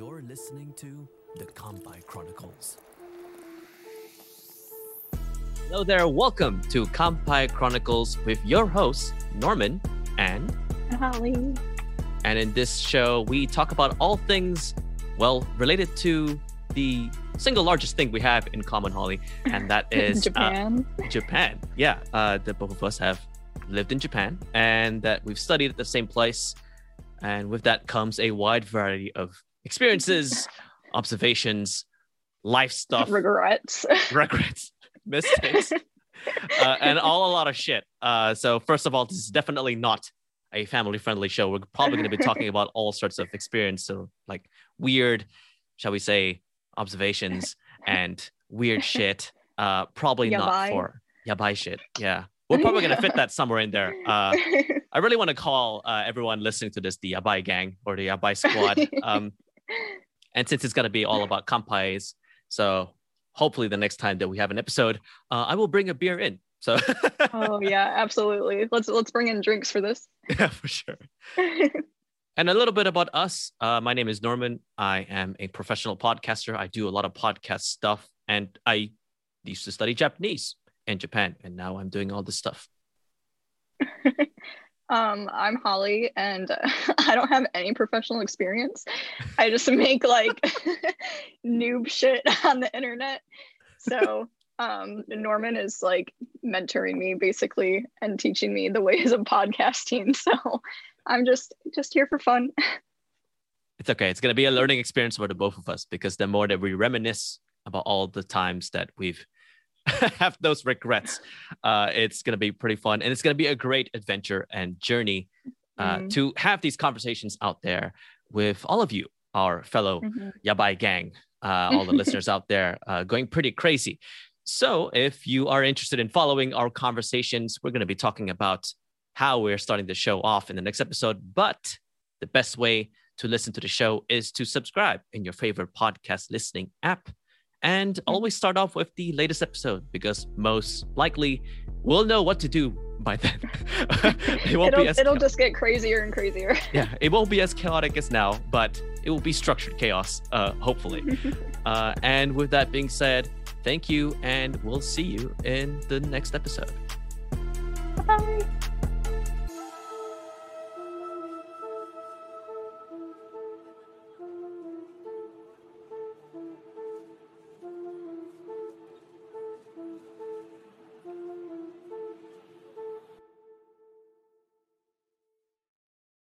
You're listening to the Kampai Chronicles. Hello there, welcome to Kampai Chronicles with your hosts, Norman and Holly. And in this show, we talk about all things, well, related to the single largest thing we have in common, Holly, and that is Japan. Uh, Japan. Yeah, uh, the both of us have lived in Japan, and that we've studied at the same place, and with that comes a wide variety of experiences, observations, life stuff, regrets, regrets, mistakes, uh, and all a lot of shit. Uh, so first of all, this is definitely not a family-friendly show. We're probably going to be talking about all sorts of experience, so like weird, shall we say, observations and weird shit. Uh, probably not for yabai shit. Yeah, we're probably going to fit that somewhere in there. Uh, I really want to call uh, everyone listening to this the Yabai gang or the Yabai squad. Um, and since it's going to be all about kampais, so hopefully the next time that we have an episode, uh, I will bring a beer in. So oh yeah, absolutely. Let's let's bring in drinks for this. yeah, for sure. And a little bit about us. Uh, my name is Norman. I am a professional podcaster. I do a lot of podcast stuff, and I used to study Japanese in Japan, and now I'm doing all this stuff. um, I'm Holly, and I don't have any professional experience. I just make like noob shit on the internet. So um, Norman is like mentoring me basically and teaching me the ways of podcasting. So I'm just just here for fun. It's okay. It's to be a learning experience for the both of us because the more that we reminisce about all the times that we've have those regrets, uh, it's going to be pretty fun and it's going to be a great adventure and journey uh, Mhm. to have these conversations out there with all of you, our fellow Mhm. Yabai gang, uh, all the listeners out there uh, going pretty crazy. So, if you are interested in following our conversations, we're going to be talking about how we're starting the show off in the next episode. But the best way to listen to the show is to subscribe in your favorite podcast listening app and always start off with the latest episode because most likely we'll know what to do by then. it won't It'll, be as it'll just get crazier and crazier. yeah, it won't be as chaotic as now, but it will be structured chaos, uh, hopefully. uh, and with that being said, thank you, and we'll see you in the next episode. Bye.